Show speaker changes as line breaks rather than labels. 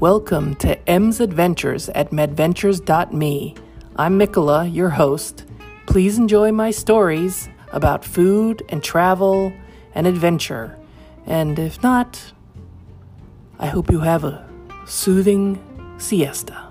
Welcome to M's Adventures at medventures.me. I'm Mikola, your host. Please enjoy my stories about food and travel and adventure. And if not, I hope you have a soothing siesta.